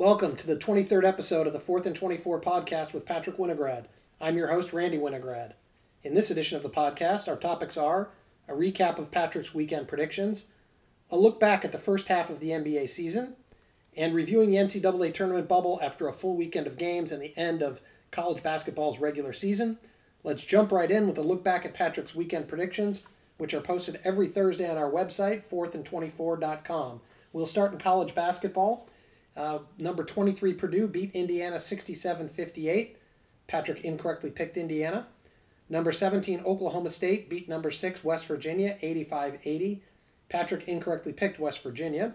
Welcome to the 23rd episode of the 4th and 24 podcast with Patrick Winograd. I'm your host, Randy Winograd. In this edition of the podcast, our topics are a recap of Patrick's weekend predictions, a look back at the first half of the NBA season, and reviewing the NCAA tournament bubble after a full weekend of games and the end of college basketball's regular season. Let's jump right in with a look back at Patrick's weekend predictions, which are posted every Thursday on our website, 4thand24.com. We'll start in college basketball. Uh, number 23 Purdue beat Indiana 67 58. Patrick incorrectly picked Indiana. Number 17 Oklahoma State beat number 6 West Virginia 85 80. Patrick incorrectly picked West Virginia.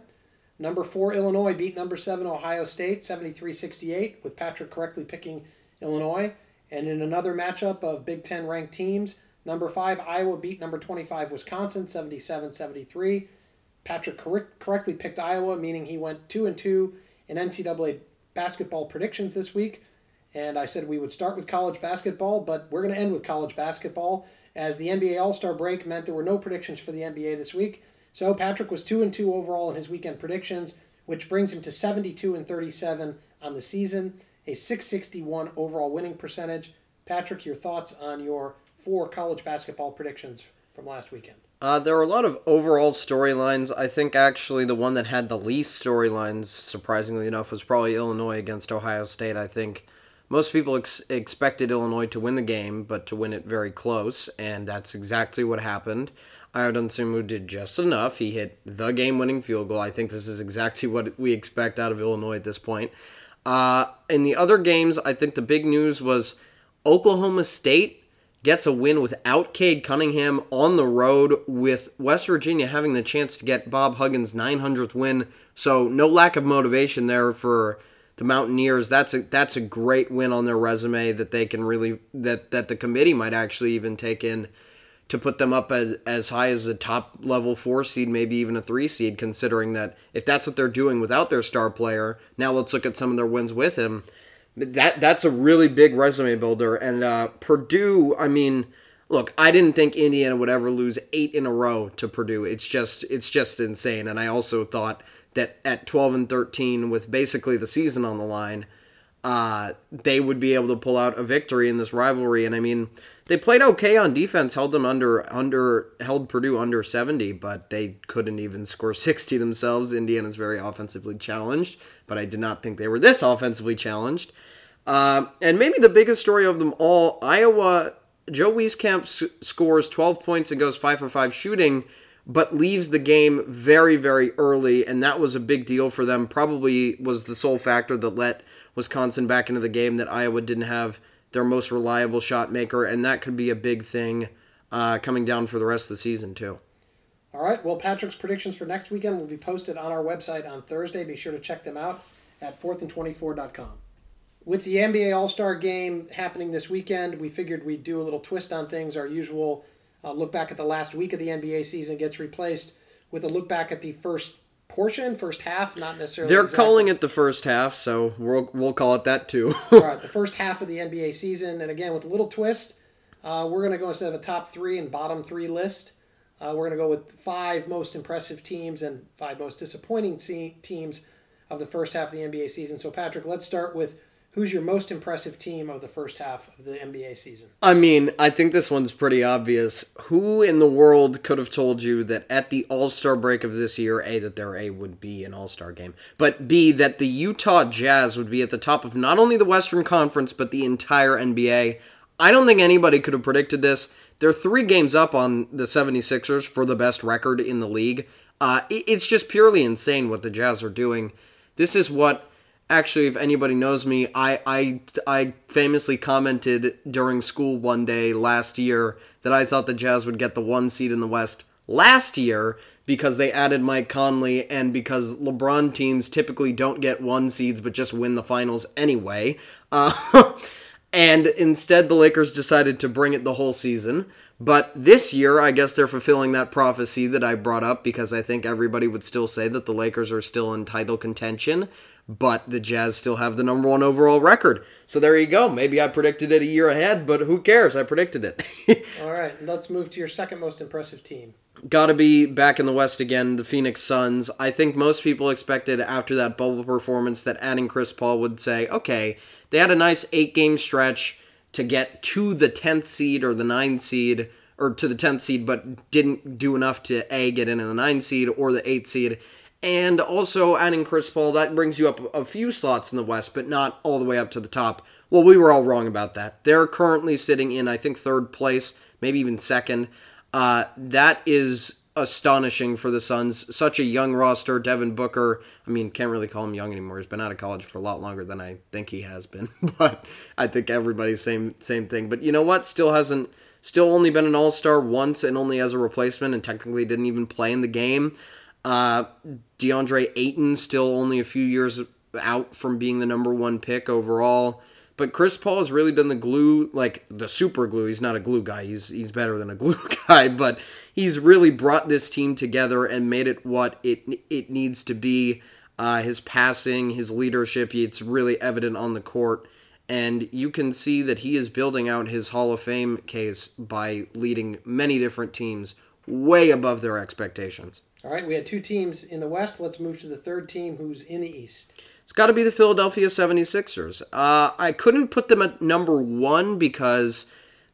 Number 4 Illinois beat number 7 Ohio State 73 68, with Patrick correctly picking Illinois. And in another matchup of Big Ten ranked teams, number 5 Iowa beat number 25 Wisconsin 77 73. Patrick cor- correctly picked Iowa, meaning he went 2 and 2 in NCAA basketball predictions this week. And I said we would start with college basketball, but we're going to end with college basketball as the NBA All Star break meant there were no predictions for the NBA this week. So Patrick was 2 and 2 overall in his weekend predictions, which brings him to 72 and 37 on the season, a 661 overall winning percentage. Patrick, your thoughts on your four college basketball predictions from last weekend? Uh, there were a lot of overall storylines. I think actually the one that had the least storylines, surprisingly enough, was probably Illinois against Ohio State. I think most people ex- expected Illinois to win the game, but to win it very close, and that's exactly what happened. Ayo Dosunmu did just enough. He hit the game-winning field goal. I think this is exactly what we expect out of Illinois at this point. Uh, in the other games, I think the big news was Oklahoma State gets a win without Cade Cunningham on the road, with West Virginia having the chance to get Bob Huggins' 900th win. So no lack of motivation there for the Mountaineers. That's a that's a great win on their resume that they can really that that the committee might actually even take in to put them up as as high as a top level four seed, maybe even a three seed, considering that if that's what they're doing without their star player, now let's look at some of their wins with him that that's a really big resume builder. And uh, Purdue, I mean, look, I didn't think Indiana would ever lose eight in a row to Purdue. It's just it's just insane. And I also thought that at 12 and 13, with basically the season on the line, uh, they would be able to pull out a victory in this rivalry. And I mean, they played okay on defense, held them under under held Purdue under 70, but they couldn't even score 60 themselves. Indiana's very offensively challenged, but I did not think they were this offensively challenged. Uh, and maybe the biggest story of them all, Iowa. Joe Wieskamp s- scores 12 points and goes five for five shooting, but leaves the game very very early, and that was a big deal for them. Probably was the sole factor that let Wisconsin back into the game that Iowa didn't have their most reliable shot maker, and that could be a big thing uh, coming down for the rest of the season too. All right. Well, Patrick's predictions for next weekend will be posted on our website on Thursday. Be sure to check them out at 4thand24.com. With the NBA All Star game happening this weekend, we figured we'd do a little twist on things. Our usual uh, look back at the last week of the NBA season gets replaced with a look back at the first portion, first half, not necessarily. They're exactly. calling it the first half, so we'll we'll call it that too. All right, the first half of the NBA season, and again with a little twist, uh, we're going to go instead of a top three and bottom three list. Uh, we're going to go with five most impressive teams and five most disappointing teams of the first half of the NBA season. So, Patrick, let's start with who's your most impressive team of the first half of the NBA season. I mean, I think this one's pretty obvious. Who in the world could have told you that at the All Star break of this year, A, that their A would be an All Star game, but B, that the Utah Jazz would be at the top of not only the Western Conference, but the entire NBA? I don't think anybody could have predicted this. They're three games up on the 76ers for the best record in the league. Uh, it's just purely insane what the Jazz are doing. This is what actually if anybody knows me I, I i famously commented during school one day last year that i thought the jazz would get the one seed in the west last year because they added mike conley and because lebron teams typically don't get one seeds but just win the finals anyway uh, and instead the lakers decided to bring it the whole season but this year, I guess they're fulfilling that prophecy that I brought up because I think everybody would still say that the Lakers are still in title contention. But the Jazz still have the number one overall record. So there you go. Maybe I predicted it a year ahead, but who cares? I predicted it. All right, let's move to your second most impressive team. Got to be back in the West again, the Phoenix Suns. I think most people expected after that bubble performance that adding Chris Paul would say, okay, they had a nice eight game stretch to get to the 10th seed or the 9th seed, or to the 10th seed, but didn't do enough to A, get into the 9th seed or the 8th seed. And also adding Chris Paul, that brings you up a few slots in the West, but not all the way up to the top. Well, we were all wrong about that. They're currently sitting in, I think, third place, maybe even second. Uh, that is astonishing for the Suns. Such a young roster. Devin Booker, I mean, can't really call him young anymore. He's been out of college for a lot longer than I think he has been. but I think everybody's same same thing. But you know what? Still hasn't still only been an all-star once and only as a replacement and technically didn't even play in the game. Uh, DeAndre Ayton still only a few years out from being the number one pick overall. But Chris Paul has really been the glue, like the super glue. He's not a glue guy. He's he's better than a glue guy, but he's really brought this team together and made it what it it needs to be. Uh, his passing, his leadership, it's really evident on the court, and you can see that he is building out his Hall of Fame case by leading many different teams way above their expectations. All right, we had two teams in the West. Let's move to the third team who's in the East. It's got to be the Philadelphia 76ers. Uh, I couldn't put them at number one because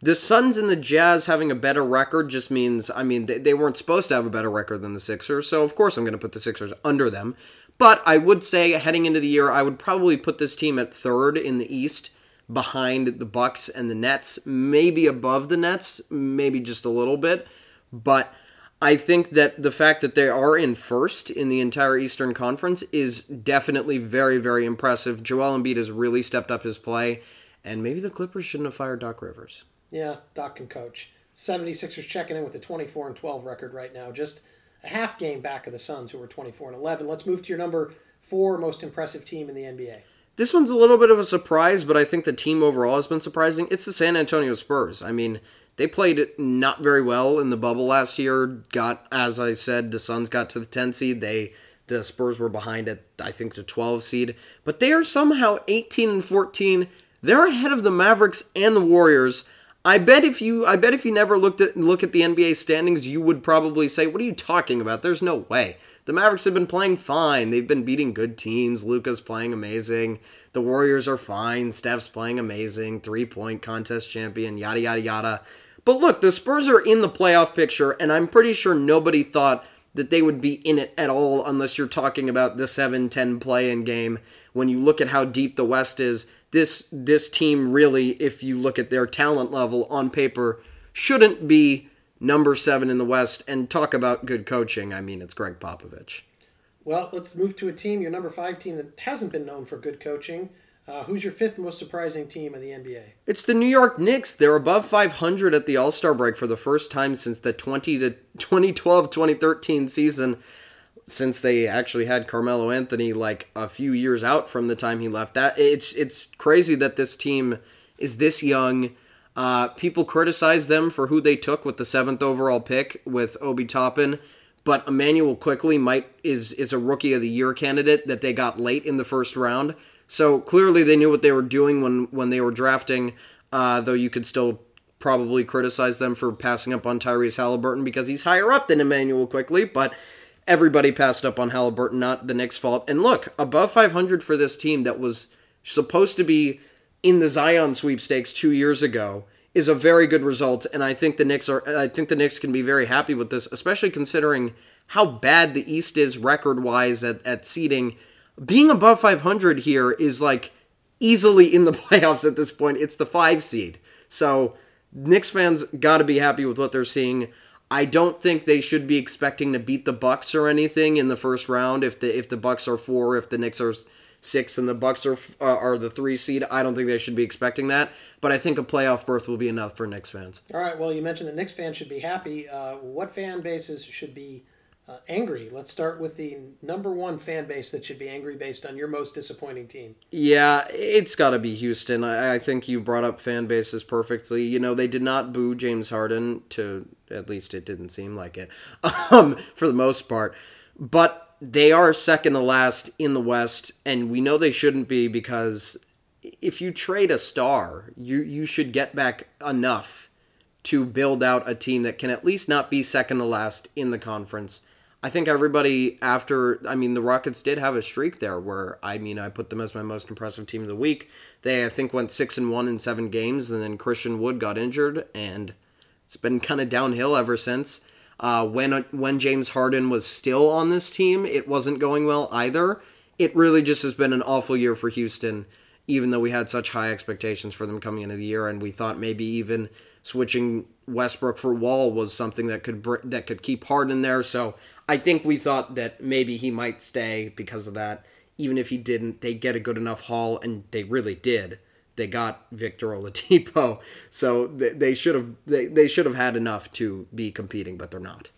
the Suns and the Jazz having a better record just means, I mean, they, they weren't supposed to have a better record than the Sixers, so of course I'm going to put the Sixers under them. But I would say heading into the year, I would probably put this team at third in the East behind the Bucks and the Nets, maybe above the Nets, maybe just a little bit. But I think that the fact that they are in first in the entire Eastern Conference is definitely very, very impressive. Joel Embiid has really stepped up his play, and maybe the Clippers shouldn't have fired Doc Rivers. Yeah, Doc can coach. 76ers checking in with a 24 and 12 record right now, just a half game back of the Suns, who are 24 and 11. Let's move to your number four most impressive team in the NBA. This one's a little bit of a surprise, but I think the team overall has been surprising. It's the San Antonio Spurs. I mean, they played not very well in the bubble last year. Got, as I said, the Suns got to the 10 seed. They the Spurs were behind at I think the 12 seed, but they are somehow 18 and 14. They're ahead of the Mavericks and the Warriors. I bet if you I bet if you never looked at look at the NBA standings, you would probably say, "What are you talking about? There's no way." The Mavericks have been playing fine. They've been beating good teams. Luka's playing amazing. The Warriors are fine. Steph's playing amazing. Three-point contest champion, yada yada yada. But look, the Spurs are in the playoff picture, and I'm pretty sure nobody thought that they would be in it at all unless you're talking about the 7-10 play-in game. When you look at how deep the West is, this this team really, if you look at their talent level on paper, shouldn't be number seven in the West. And talk about good coaching. I mean, it's Gregg Popovich. Well, let's move to a team, your number five team that hasn't been known for good coaching. Uh, who's your fifth most surprising team in the NBA? It's the New York Knicks. They're above 500 at the All Star break for the first time since the 20 to 2012 2013 season. Since they actually had Carmelo Anthony like a few years out from the time he left, that it's it's crazy that this team is this young. Uh, people criticize them for who they took with the seventh overall pick with Obi Toppin, but Immanuel Quickley might is is a rookie of the year candidate that they got late in the first round. So clearly they knew what they were doing when when they were drafting. Uh, though you could still probably criticize them for passing up on Tyrese Halliburton because he's higher up than Immanuel Quickley, but everybody passed up on Halliburton, not the Knicks' fault. And look, above 500 for this team that was supposed to be in the Zion sweepstakes two years ago is a very good result, and I think the Knicks are. I think the Knicks can be very happy with this, especially considering how bad the East is record wise at, at seeding being above 500 here is like easily in the playoffs at this point. It's the five seed. So Knicks fans got to be happy with what they're seeing. I don't think they should be expecting to beat the Bucks or anything in the first round. If the if the Bucks are four, if the Knicks are six, and the Bucks are uh, are the three seed, I don't think they should be expecting that. But I think a playoff berth will be enough for Knicks fans. All right. Well, you mentioned the Knicks fans should be happy. Uh, what fan bases should be uh, angry. Let's start with the number one fan base that should be angry based on your most disappointing team. Yeah, it's got to be Houston. I, I, think you brought up fan bases perfectly. You know, they did not boo James Harden, to at least it didn't seem like it, um, for the most part. But they are second to last in the West, and we know they shouldn't be because if you trade a star, you you should get back enough to build out a team that can at least not be second to last in the conference. I think everybody after I mean the Rockets did have a streak there where I mean I put them as my most impressive team of the week. They I think went 6 and 1 in 7 games and then Christian Wood got injured and it's been kind of downhill ever since. Uh, when when James Harden was still on this team, it wasn't going well either. It really just has been an awful year for Houston even though we had such high expectations for them coming into the year and we thought maybe even switching Westbrook for Wall was something that could that could keep Harden there. So I think we thought that maybe he might stay because of that. Even if he didn't, they get a good enough haul, and they really did. They got Victor Oladipo, so they, they should have they, they should have had enough to be competing, but they're not.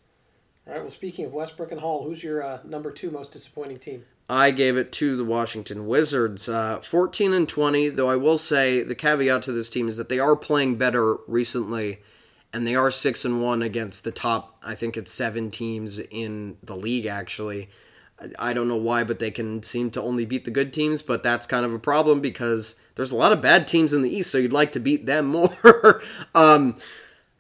All right. Well, speaking of Westbrook and Hall, who's your uh, number two most disappointing team? I gave it to the Washington Wizards, uh, 14 and 20. Though I will say the caveat to this team is that they are playing better recently, and they are six and one against the top. I think it's seven teams in the league. Actually, I don't know why, but they can seem to only beat the good teams. But that's kind of a problem because there's a lot of bad teams in the East, so you'd like to beat them more. um,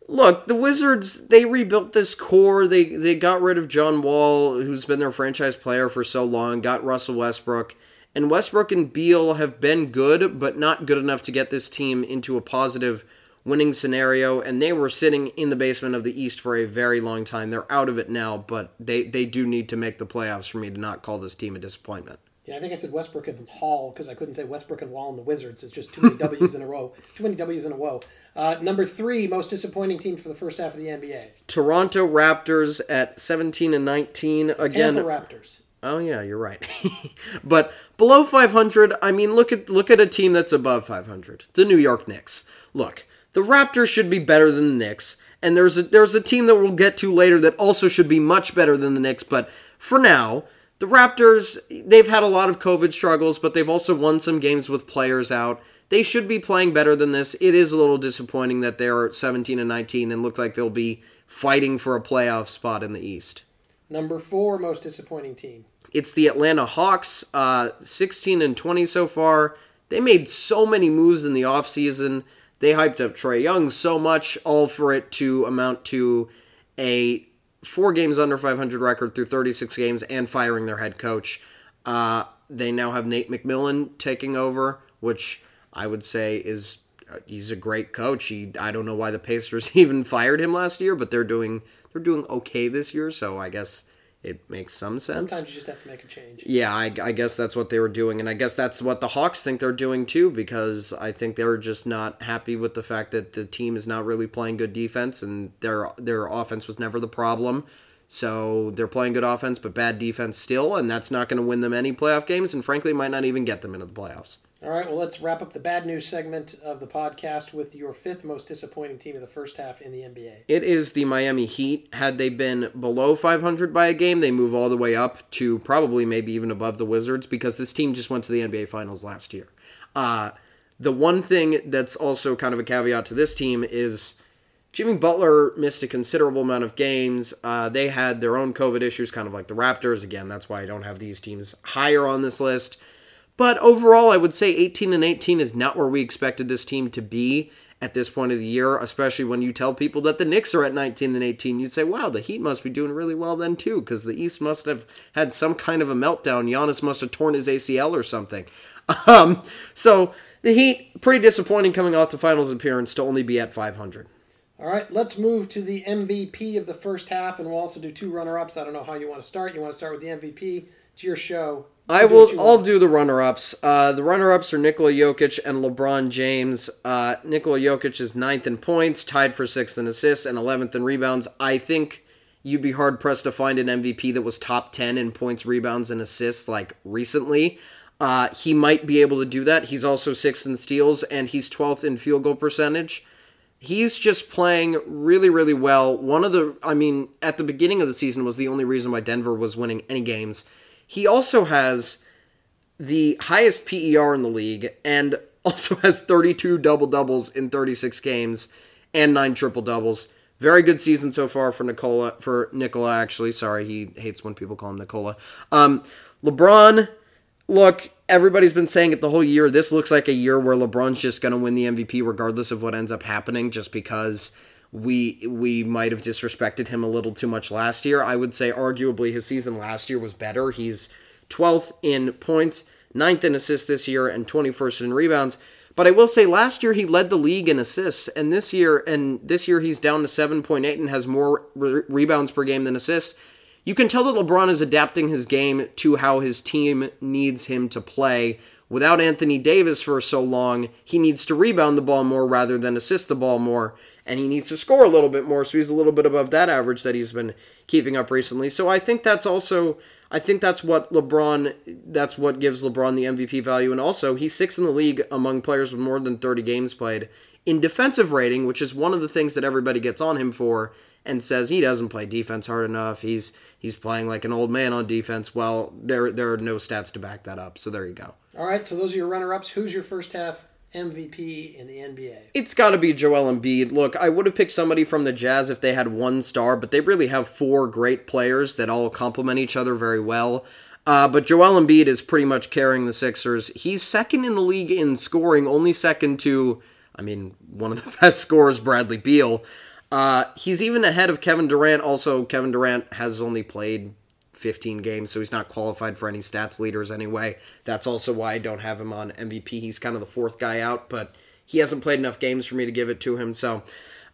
look, the Wizards they rebuilt this core. They they got rid of John Wall, who's been their franchise player for so long. Got Russell Westbrook, and Westbrook and Beal have been good, but not good enough to get this team into a positive winning scenario. And they were sitting in the basement of the East for a very long time. They're out of it now, but they they do need to make the playoffs for me to not call this team a disappointment. Yeah, I think I said Westbrook and Hall because I couldn't say Westbrook and Wall and the Wizards. It's just too many W's in a row. Too many W's in a row. Uh, number three, most disappointing team for the first half of the NBA. Toronto Raptors at 17 and 19. Again, Tampa Raptors. Oh yeah, you're right. but below 500, I mean, look at look at a team that's above 500. The New York Knicks. Look, the Raptors should be better than the Knicks, and there's a there's a team that we'll get to later that also should be much better than the Knicks. But for now, the Raptors, they've had a lot of COVID struggles, but they've also won some games with players out. They should be playing better than this. It is a little disappointing that they're 17 and 19 and look like they'll be fighting for a playoff spot in the East. Number four most disappointing team. It's the Atlanta Hawks, uh, 16 and 20 so far. They made so many moves in the offseason. They hyped up Trae Young so much, all for it to amount to a four games under 500 record through 36 games and firing their head coach. Uh, they now have Nate McMillan taking over, which I would say is uh, he's a great coach. He I don't know why the Pacers even fired him last year, but they're doing they're doing okay this year, so I guess it makes some sense. Sometimes you just have to make a change. Yeah, I, I, guess that's what they were doing, and I guess that's what the Hawks think they're doing too, because I think they're just not happy with the fact that the team is not really playing good defense, and their their offense was never the problem. So they're playing good offense, but bad defense still, and that's not going to win them any playoff games, and frankly, might not even get them into the playoffs. All right, well, let's wrap up the bad news segment of the podcast with your fifth most disappointing team of the first half in the NBA. It is the Miami Heat. Had they been below 500 by a game, they move all the way up to probably maybe even above the Wizards because this team just went to the NBA Finals last year. Uh, the one thing that's also kind of a caveat to this team is Jimmy Butler missed a considerable amount of games. Uh, they had their own COVID issues, kind of like the Raptors. Again, that's why I don't have these teams higher on this list. But overall, I would say 18 and 18 is not where we expected this team to be at this point of the year, especially when you tell people that the Knicks are at 19 and 18. You'd say, wow, the Heat must be doing really well then, too, because the East must have had some kind of a meltdown. Giannis must have torn his ACL or something. Um, so the Heat, pretty disappointing coming off the finals appearance to only be at 500. All right, let's move to the MVP of the first half, and we'll also do two runner ups. I don't know how you want to start. You want to start with the MVP? It's your show. I will. I'll do the runner-ups. Uh, the runner-ups are Nikola Jokic and LeBron James. Uh, Nikola Jokic is ninth in points, tied for sixth in assists, and eleventh in rebounds. I think you'd be hard pressed to find an MVP that was top ten in points, rebounds, and assists like recently. Uh, he might be able to do that. He's also sixth in steals, and he's twelfth in field goal percentage. He's just playing really, really well. One of the, I mean, at the beginning of the season was the only reason why Denver was winning any games he also has the highest PER in the league and also has 32 double doubles in 36 games and nine triple doubles. Very good season so far for Nicola. For Nicola, actually, sorry, he hates when people call him Nicola. Um, LeBron, look, everybody's been saying it the whole year. This looks like a year where LeBron's just going to win the MVP regardless of what ends up happening, just because we we might have disrespected him a little too much last year. I would say arguably his season last year was better. He's 12th in points, 9th in assists this year, and 21st in rebounds. But I will say last year he led the league in assists, and this year and this year he's down to 7.8 and has more re- rebounds per game than assists. You can tell that LeBron is adapting his game to how his team needs him to play. Without Anthony Davis for so long, he needs to rebound the ball more rather than assist the ball more, and he needs to score a little bit more, so he's a little bit above that average that he's been keeping up recently. So I think that's also I think that's what LeBron that's what gives LeBron the MVP value and also he's sixth in the league among players with more than 30 games played in defensive rating, which is one of the things that everybody gets on him for and says he doesn't play defense hard enough. He's he's playing like an old man on defense. Well, there there are no stats to back that up. So there you go. All right, so those are your runner-ups. Who's your first half MVP in the NBA? It's got to be Joel Embiid. Look, I would have picked somebody from the Jazz if they had one star, but they really have four great players that all complement each other very well. Uh, but Joel Embiid is pretty much carrying the Sixers. He's second in the league in scoring, only second to, I mean, one of the best scorers, Bradley Beal. Uh, he's even ahead of Kevin Durant. Also, Kevin Durant has only played 15 games, so he's not qualified for any stats leaders anyway. That's also why I don't have him on MVP. He's kind of the fourth guy out, but he hasn't played enough games for me to give it to him. So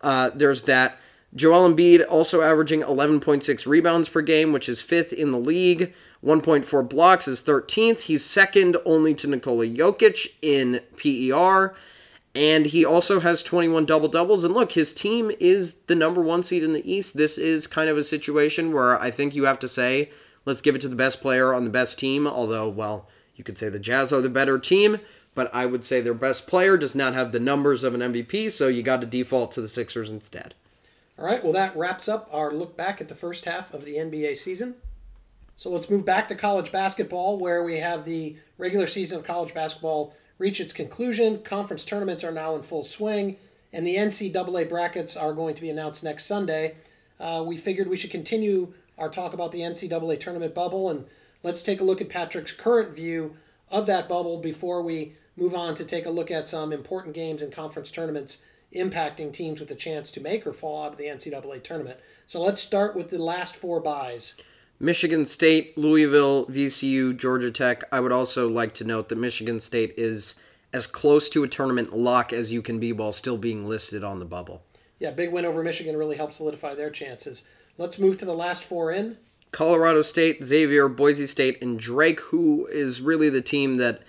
uh, there's that. Joel Embiid also averaging 11.6 rebounds per game, which is fifth in the league. 1.4 blocks is 13th. He's second only to Nikola Jokic in PER. And he also has 21 double doubles. And look, his team is the number one seed in the East. This is kind of a situation where I think you have to say, let's give it to the best player on the best team. Although, well, you could say the Jazz are the better team, but I would say their best player does not have the numbers of an MVP, so you got to default to the Sixers instead. All right, well, that wraps up our look back at the first half of the NBA season. So let's move back to college basketball, where we have the regular season of college basketball reach its conclusion. Conference tournaments are now in full swing, and the NCAA brackets are going to be announced next Sunday. Uh, we figured we should continue our talk about the NCAA tournament bubble, and let's take a look at Patrick's current view of that bubble before we move on to take a look at some important games and conference tournaments impacting teams with a chance to make or fall out of the NCAA tournament. So let's start with the last four byes. Michigan State, Louisville, VCU, Georgia Tech. I would also like to note that Michigan State is as close to a tournament lock as you can be while still being listed on the bubble. Yeah, big win over Michigan really helped solidify their chances. Let's move to the last four in. Colorado State, Xavier, Boise State, and Drake, who is really the team that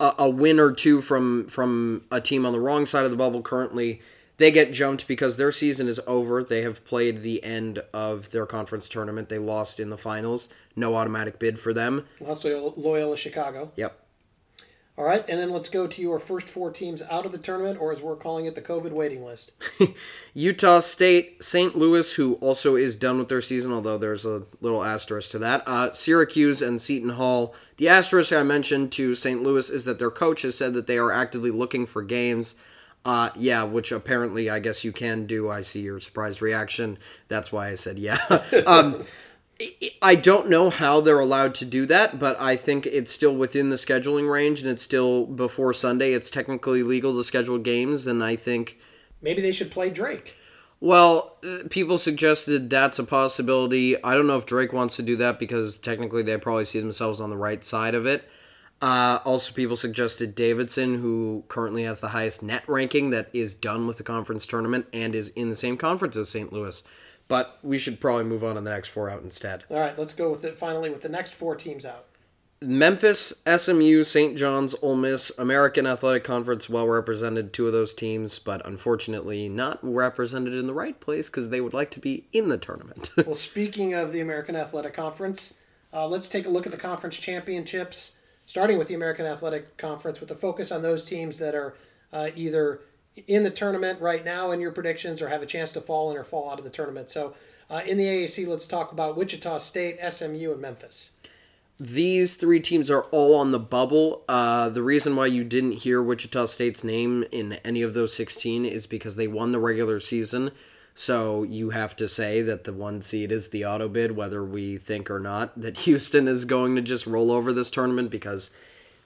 a, a win or two from from a team on the wrong side of the bubble currently they get jumped because their season is over. They have played the end of their conference tournament. They lost in the finals. No automatic bid for them. Lost to Loyola Chicago. Yep. All right, and then let's go to your first four teams out of the tournament, or as we're calling it, the COVID waiting list. Utah State, St. Louis, who also is done with their season, although there's a little asterisk to that. Uh, Syracuse and Seton Hall. The asterisk I mentioned to St. Louis is that their coach has said that they are actively looking for games. Uh, yeah, which apparently I guess you can do. I see your surprised reaction. That's why I said yeah. um, I don't know how they're allowed to do that, but I think it's still within the scheduling range and it's still before Sunday. It's technically legal to schedule games, and I think. Maybe they should play Drake. Well, people suggested that's a possibility. I don't know if Drake wants to do that because technically they probably see themselves on the right side of it. Uh, also, people suggested Davidson, who currently has the highest net ranking, that is done with the conference tournament and is in the same conference as St. Louis. But we should probably move on to the next four out instead. All right, let's go with it finally with the next four teams out. Memphis, SMU, St. John's, Ole Miss, American Athletic Conference, well represented, two of those teams, but unfortunately not represented in the right place because they would like to be in the tournament. well, speaking of the American Athletic Conference, uh, let's take a look at the conference championships starting with the American Athletic Conference with a focus on those teams that are uh, either in the tournament right now in your predictions or have a chance to fall in or fall out of the tournament. So uh, in the AAC, let's talk about Wichita State, SMU, and Memphis. These three teams are all on the bubble. Uh, the reason why you didn't hear Wichita State's name in any of those 16 is because they won the regular season. So you have to say that the one seed is the auto bid, whether we think or not that Houston is going to just roll over this tournament because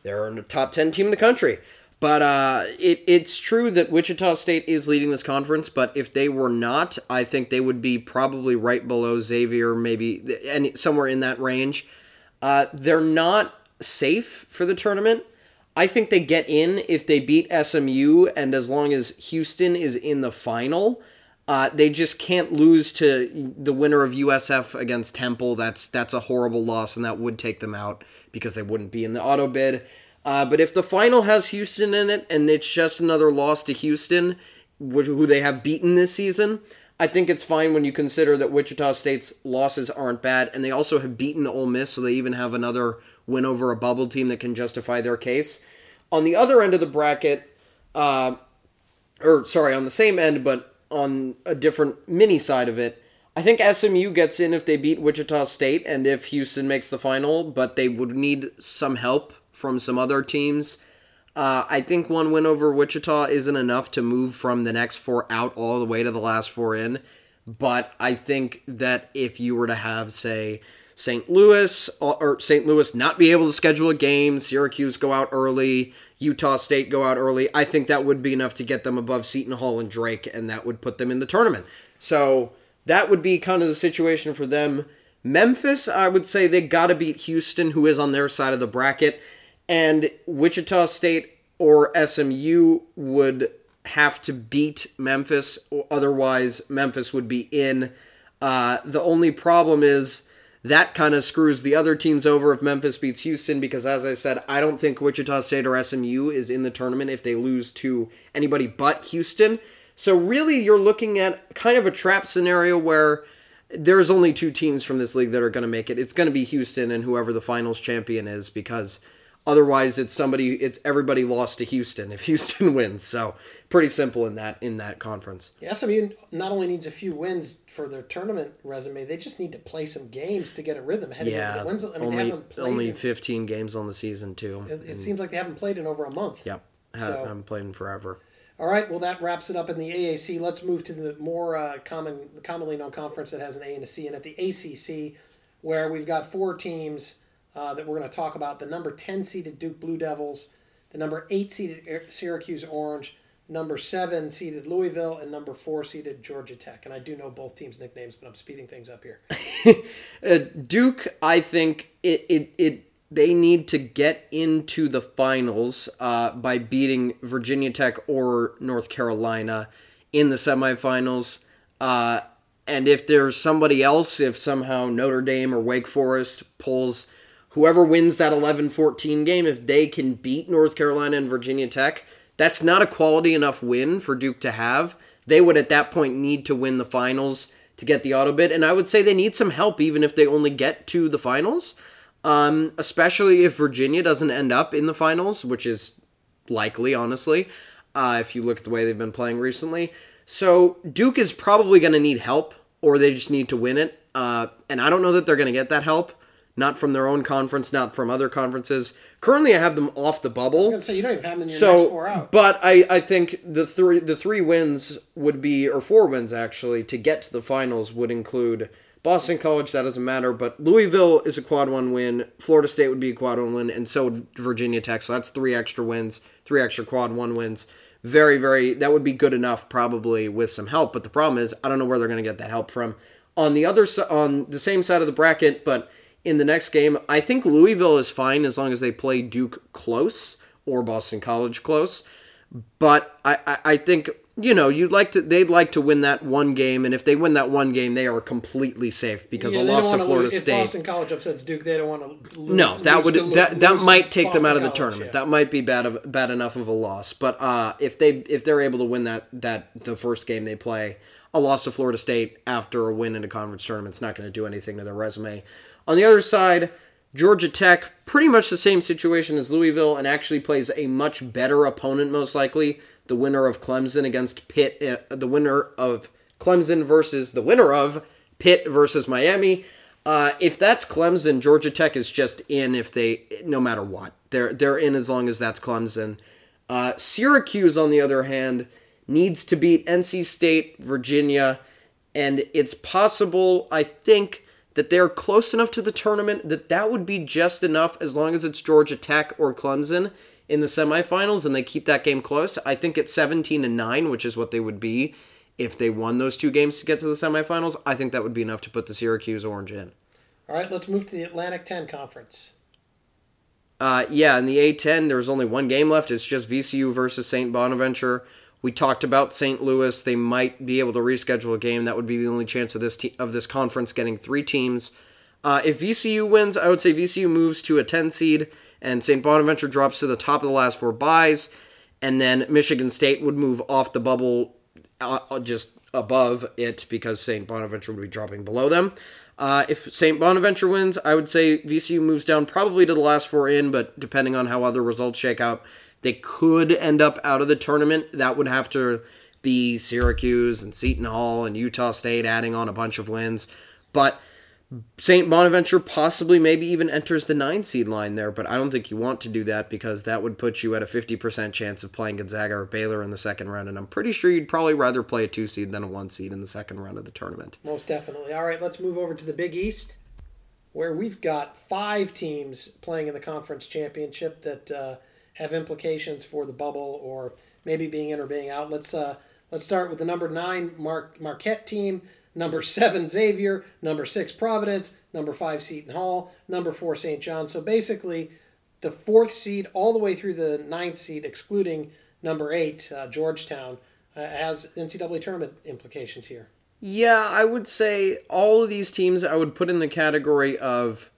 they're in the top 10 team in the country. But uh, it, it's true that Wichita State is leading this conference, but if they were not, I think they would be probably right below Xavier, maybe any, somewhere in that range. Uh, they're not safe for the tournament. I think they get in if they beat SMU, and as long as Houston is in the final, uh, they just can't lose to the winner of USF against Temple. That's that's a horrible loss, and that would take them out because they wouldn't be in the auto bid. Uh, but if the final has Houston in it, and it's just another loss to Houston, who they have beaten this season, I think it's fine when you consider that Wichita State's losses aren't bad, and they also have beaten Ole Miss, so they even have another win over a bubble team that can justify their case. On the other end of the bracket, uh, or sorry, on the same end, but on a different mini side of it, I think SMU gets in if they beat Wichita State and if Houston makes the final, but they would need some help from some other teams. Uh, I think one win over Wichita isn't enough to move from the next four out all the way to the last four in. But I think that if you were to have, say, St. Louis or St. Louis not be able to schedule a game, Syracuse go out early, Utah State go out early, I think that would be enough to get them above Seton Hall and Drake, and that would put them in the tournament. So that would be kind of the situation for them. Memphis, I would say they got to beat Houston, who is on their side of the bracket and Wichita State or SMU would have to beat Memphis, otherwise Memphis would be in. Uh, the only problem is that kind of screws the other teams over if Memphis beats Houston because, as I said, I don't think Wichita State or SMU is in the tournament if they lose to anybody but Houston. So really, you're looking at kind of a trap scenario where there's only two teams from this league that are going to make it. It's going to be Houston and whoever the finals champion is because Otherwise, it's somebody. It's everybody lost to Houston if Houston wins. So pretty simple in that in that conference. Yeah, SMU not only needs a few wins for their tournament resume, they just need to play some games to get a rhythm. yeah, wins, I mean, only only in, fifteen games on the season too. It, it seems like they haven't played in over a month. Yep, so, haven't played in forever. All right, well that wraps it up in the AAC. Let's move to the more uh, common, commonly known conference that has an A and a C, and at the ACC, where we've got four teams uh, that we're going to talk about the number 10 seeded Duke Blue Devils, the number 8 seeded Syracuse Orange, number 7 seeded Louisville, and number 4 seeded Georgia Tech. And I do know both teams' nicknames, but I'm speeding things up here. uh, Duke, I think it, it, it they need to get into the finals uh, by beating Virginia Tech or North Carolina in the semifinals. Uh, and if there's somebody else, if somehow Notre Dame or Wake Forest pulls whoever wins that 11 14 game, if they can beat North Carolina and Virginia Tech, that's not a quality enough win for Duke to have. They would at that point need to win the finals to get the auto bid. And I would say they need some help even if they only get to the finals. Um, especially if Virginia doesn't end up in the finals, which is likely, honestly, uh, if you look at the way they've been playing recently. So Duke is probably going to need help, or they just need to win it. Uh, and I don't know that they're going to get that help not from their own conference, not from other conferences. Currently, I have them off the bubble. so you don't even have them in your so, next four out. But I, I think the three the three wins would be or four wins actually to get to the finals would include Boston College. That doesn't matter, but Louisville is a quad one win. Florida State would be a quad one win, and so would Virginia Tech. So that's three extra wins, three extra quad one wins. Very very that would be good enough probably with some help. But the problem is I don't know where they're going to get that help from. On the other on the same side of the bracket, but in the next game. I think Louisville is fine as long as they play Duke close or Boston College close. But I, I, I think you know you'd like to they'd like to win that one game, and if they win that one game, they are completely safe because yeah, the loss to Florida lose, State. If Boston College upsets Duke, they don't want to. Lose, no, that would that that might take Boston them out of the College, tournament. Yeah. That might be bad of bad enough of a loss. But uh, if they if they're able to win that that the first game they play, a loss to Florida State after a win in a conference tournament is not going to do anything to their resume. On the other side, Georgia Tech, pretty much the same situation as Louisville, and actually plays a much better opponent, most likely. The winner of Clemson against Pitt, uh, the winner of Clemson versus the winner of Pitt versus Miami. Uh, if that's Clemson, Georgia Tech is just in. If they, no matter what, they're they're in as long as that's Clemson. Uh, Syracuse, on the other hand, needs to beat NC State, Virginia, and it's possible. I think that they're close enough to the tournament that that would be just enough as long as it's Georgia Tech or Clemson in the semifinals and they keep that game close. I think it's 17 and 9, which is what they would be if they won those two games to get to the semifinals. I think that would be enough to put the Syracuse Orange in. All right, let's move to the Atlantic 10 Conference. Uh, yeah, in the A10, there's only one game left. It's just VCU versus St. Bonaventure. We talked about St. Louis. They might be able to reschedule a game. That would be the only chance of this te- of this conference getting three teams. Uh, if VCU wins, I would say VCU moves to a 10 seed, and St. Bonaventure drops to the top of the last four byes, and then Michigan State would move off the bubble uh, uh just above it because St. Bonaventure would be dropping below them. Uh, if St. Bonaventure wins, I would say VCU moves down probably to the last four in, but depending on how other results shake out, they could end up out of the tournament. That would have to be Syracuse and Seton Hall and Utah State adding on a bunch of wins. But St. Bonaventure possibly maybe even enters the nine seed line there, but I don't think you want to do that because that would put you at a 50% chance of playing Gonzaga or Baylor in the second round. And I'm pretty sure you'd probably rather play a two seed than a one seed in the second round of the tournament. Most definitely. All right, let's move over to the Big East, where we've got five teams playing in the conference championship that. Uh, have implications for the bubble or maybe being in or being out. Let's uh, let's start with the number nine Mar- Marquette team, number seven Xavier, number six Providence, number five Seton Hall, number four St. John. So basically, the fourth seed all the way through the ninth seed, excluding number eight uh, Georgetown, uh, has NCAA tournament implications here. Yeah, I would say all of these teams I would put in the category of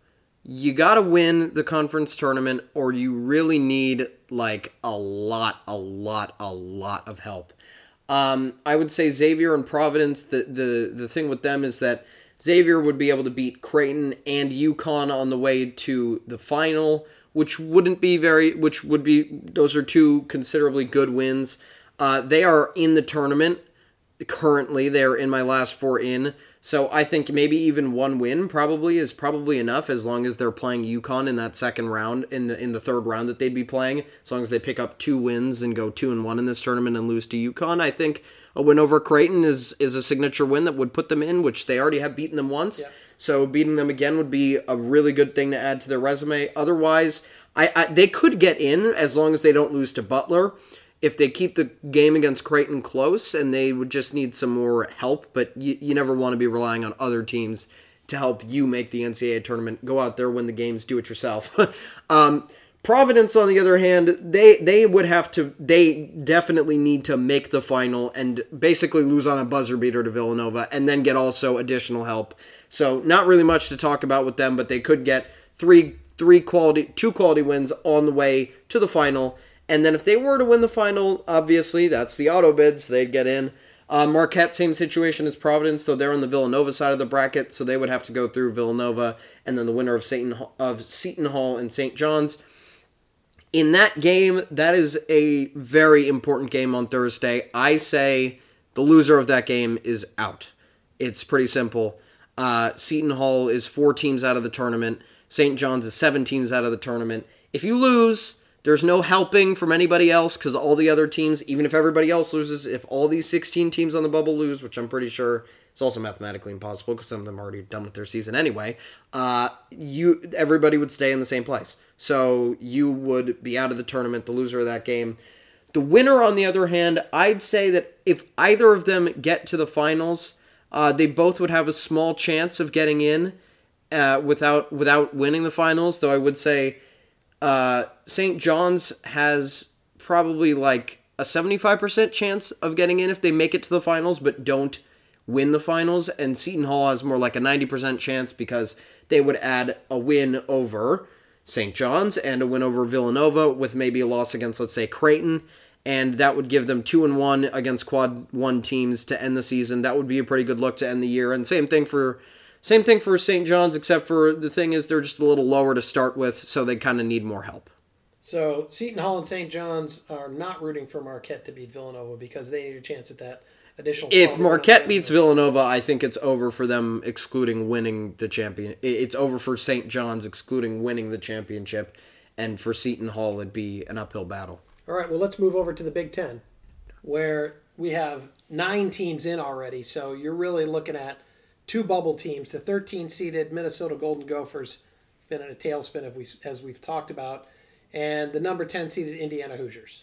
you got to win the conference tournament or you really need like a lot a lot a lot of help. Um, i would say xavier and providence the, the the thing with them is that xavier would be able to beat creighton and UConn on the way to the final which wouldn't be very which would be those are two considerably good wins. Uh, they are in the tournament currently they're in my last four in so I think maybe even one win probably is probably enough as long as they're playing UConn in that second round in the in the third round that they'd be playing. As long as they pick up two wins and go two and one in this tournament and lose to UConn, I think a win over Creighton is is a signature win that would put them in, which they already have beaten them once. Yeah. So beating them again would be a really good thing to add to their resume. Otherwise, I, I they could get in as long as they don't lose to Butler if they keep the game against Creighton close and they would just need some more help, but you, you never want to be relying on other teams to help you make the NCAA tournament. Go out there, win the games, do it yourself. um, Providence, on the other hand, they they would have to. They definitely need to make the final and basically lose on a buzzer beater to Villanova, and then get also additional help. So not really much to talk about with them, but they could get three three quality two quality wins on the way to the final and then if they were to win the final, obviously that's the auto bids, they'd get in. Uh, Marquette, same situation as Providence, though they're on the Villanova side of the bracket, so they would have to go through Villanova and then the winner of Seton, of Seton Hall and St. John's. In that game, that is a very important game on Thursday. I say the loser of that game is out. It's pretty simple. Uh, Seton Hall is four teams out of the tournament. St. John's is seven teams out of the tournament. If you lose, there's no helping from anybody else because all the other teams, even if everybody else loses, if all these 16 teams on the bubble lose, which I'm pretty sure is also mathematically impossible because some of them are already done with their season anyway, uh, you everybody would stay in the same place. So you would be out of the tournament, the loser of that game. The winner, on the other hand, I'd say that if either of them get to the finals, uh, they both would have a small chance of getting in uh, without without winning the finals. Though I would say uh, St. John's has probably like a 75% chance of getting in if they make it to the finals but don't win the finals. And Seton Hall has more like a 90% chance because they would add a win over St. John's and a win over Villanova with maybe a loss against, let's say, Creighton. And that would give them two and one against quad one teams to end the season. That would be a pretty good look to end the year. And same thing for same thing for St. John's, except for the thing is they're just a little lower to start with, so they kind of need more help. So Seton Hall and St. John's are not rooting for Marquette to beat Villanova because they need a chance at that additional. If Marquette beats Villanova, I think it's over for them, excluding winning the champion. It's over for St. John's, excluding winning the championship, and for Seton Hall, it'd be an uphill battle. All right, well, let's move over to the Big Ten. where we have nine teams in already. So you're really looking at two bubble teams. The 13 seeded Minnesota Golden Gophers been in a tailspin as, we, as we've talked about, and the number 10 seeded Indiana Hoosiers.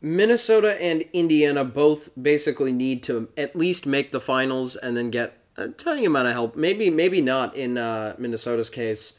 Minnesota and Indiana both basically need to at least make the finals and then get a tiny amount of help. Maybe maybe not in uh, Minnesota's case,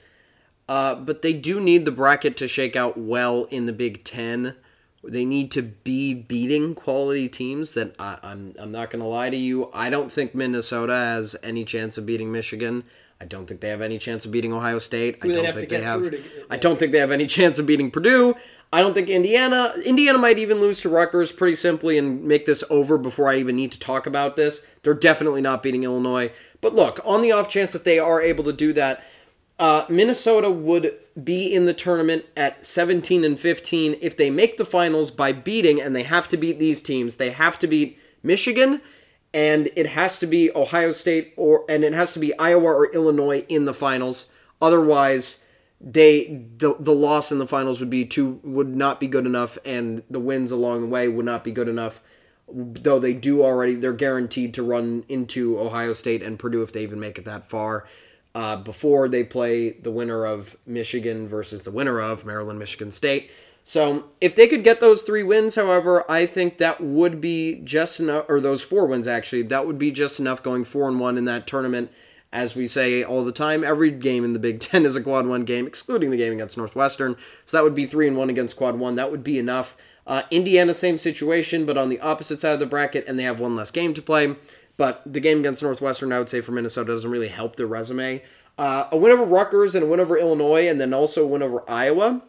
uh, but they do need the bracket to shake out well in the Big Ten. They need to be beating quality teams. That I, I'm I'm not going to lie to you. I don't think Minnesota has any chance of beating Michigan. I don't think they have any chance of beating Ohio State. I don't think they have. To, I don't think they have any chance of beating Purdue. I don't think Indiana Indiana might even lose to Rutgers pretty simply and make this over before I even need to talk about this. They're definitely not beating Illinois. But look, on the off chance that they are able to do that, uh, Minnesota would be in the tournament at 17 and 15 if they make the finals by beating, and they have to beat these teams. They have to beat Michigan, and it has to be Ohio State, or and it has to be Iowa or Illinois in the finals. Otherwise, they the the loss in the finals would be too would not be good enough, and the wins along the way would not be good enough. Though they do already, they're guaranteed to run into Ohio State and Purdue if they even make it that far. Uh, before they play the winner of Michigan versus the winner of Maryland, Michigan State. So if they could get those three wins, however, I think that would be just enough, or those four wins actually, that would be just enough going four and one in that tournament as we say all the time, every game in the Big Ten is a quad one game, excluding the game against Northwestern. So that would be three and one against quad one. That would be enough. Uh, Indiana, same situation, but on the opposite side of the bracket, and they have one less game to play. But the game against Northwestern, I would say for Minnesota, doesn't really help their resume. Uh, a win over Rutgers and a win over Illinois, and then also a win over Iowa.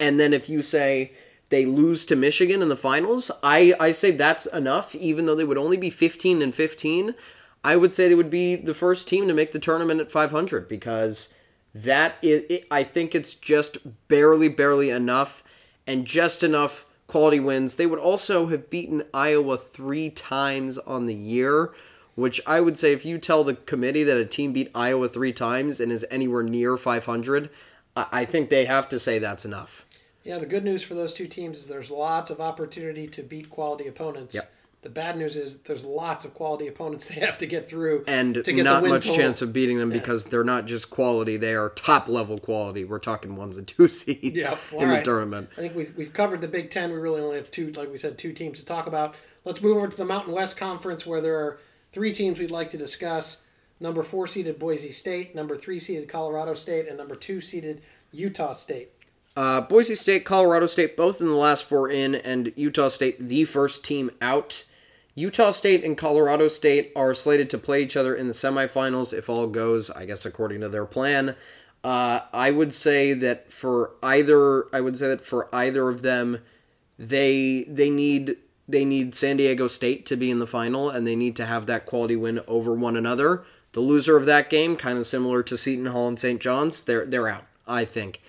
And then if you say they lose to Michigan in the finals, I, I say that's enough, even though they would only be 15 and 15. I would say they would be the first team to make the tournament at 500 because that is, it, I think it's just barely, barely enough and just enough quality wins. They would also have beaten Iowa three times on the year, which I would say if you tell the committee that a team beat Iowa three times and is anywhere near 500, I think they have to say that's enough. Yeah, the good news for those two teams is there's lots of opportunity to beat quality opponents. Yep. The bad news is there's lots of quality opponents they have to get through, and to get not much total. chance of beating them yeah. because they're not just quality; they are top level quality. We're talking ones and two seeds yeah, well, in right. the tournament. I think we've we've covered the Big Ten. We really only have two, like we said, two teams to talk about. Let's move over to the Mountain West Conference, where there are three teams we'd like to discuss: number four seeded Boise State, number three seeded Colorado State, and number two seeded Utah State. Uh, Boise State, Colorado State, both in the last four in, and Utah State, the first team out. Utah State and Colorado State are slated to play each other in the semifinals if all goes, I guess, according to their plan. Uh, I would say that for either, I would say that for either of them, they they need they need San Diego State to be in the final, and they need to have that quality win over one another. The loser of that game, kind of similar to Seton Hall and St. John's, they're they're out. I think.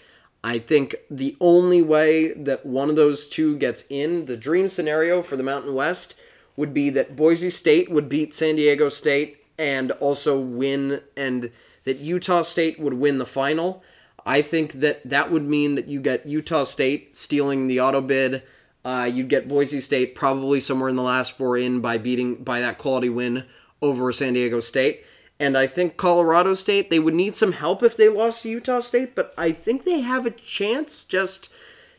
I think the only way that one of those two gets in, the dream scenario for the Mountain West, would be that Boise State would beat San Diego State and also win, and that Utah State would win the final. I think that that would mean that you get Utah State stealing the auto bid. Uh, you'd get Boise State probably somewhere in the last four in by beating by that quality win over San Diego State. And I think Colorado State, they would need some help if they lost to Utah State, but I think they have a chance just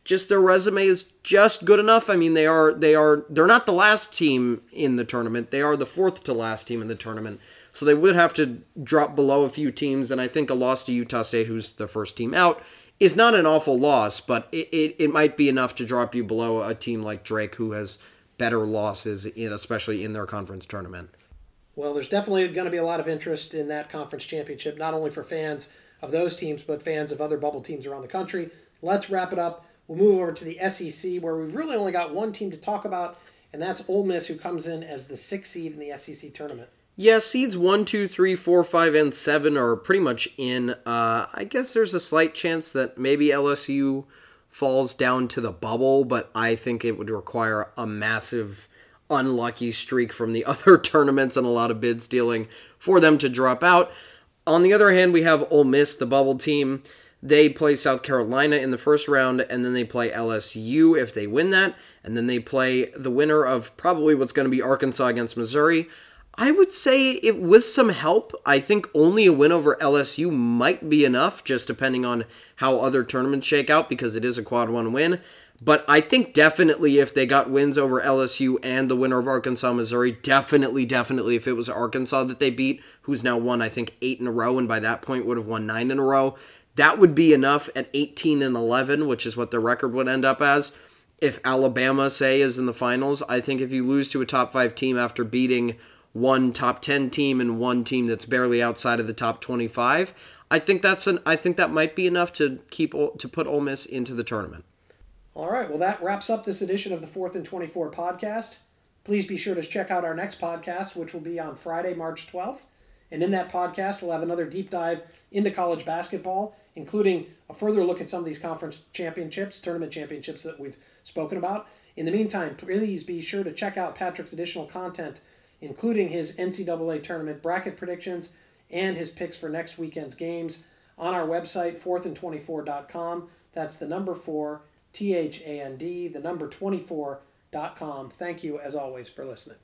just their resume is just good enough. I mean, they are they are they're not the last team in the tournament. They are the fourth to last team in the tournament. So they would have to drop below a few teams, and I think a loss to Utah State, who's the first team out, is not an awful loss, but it, it, it might be enough to drop you below a team like Drake, who has better losses, in, especially in their conference tournament. Well, there's definitely going to be a lot of interest in that conference championship, not only for fans of those teams, but fans of other bubble teams around the country. Let's wrap it up We'll move over to the SEC, where we've really only got one team to talk about, and that's Ole Miss, who comes in as the sixth seed in the SEC tournament. Yeah, seeds one, two, three, four, five, and 7 are pretty much in. Uh, I guess there's a slight chance that maybe LSU falls down to the bubble, but I think it would require a massive unlucky streak from the other tournaments and a lot of bid stealing for them to drop out. On the other hand, we have Ole Miss, the bubble team They play South Carolina in the first round, and then they play LSU if they win that, and then they play the winner of probably what's going to be Arkansas against Missouri. I would say if with some help, I think only a win over LSU might be enough, just depending on how other tournaments shake out, because it is a quad one win. But I think definitely if they got wins over LSU and the winner of Arkansas, Missouri, definitely, definitely if it was Arkansas that they beat, who's now won, I think, eight in a row, and by that point would have won nine in a row, that would be enough at 18 and 11, which is what the record would end up as. If Alabama, say, is in the finals, I think if you lose to a top five team after beating one top 10 team and one team that's barely outside of the top 25, I think that's an I think that might be enough to keep to put Ole Miss into the tournament. All right, well, that wraps up this edition of the 4th and 24 podcast. Please be sure to check out our next podcast, which will be on Friday, March 12th. And in that podcast, we'll have another deep dive into college basketball, including a further look at some of these conference championships, tournament championships that we've spoken about. In the meantime, please be sure to check out Patrick's additional content, including his NCAA tournament bracket predictions and his picks for next weekend's games on our website, 4thand24.com. That's the number 4 T H A N D, the number 24.com. Thank you, as always, for listening.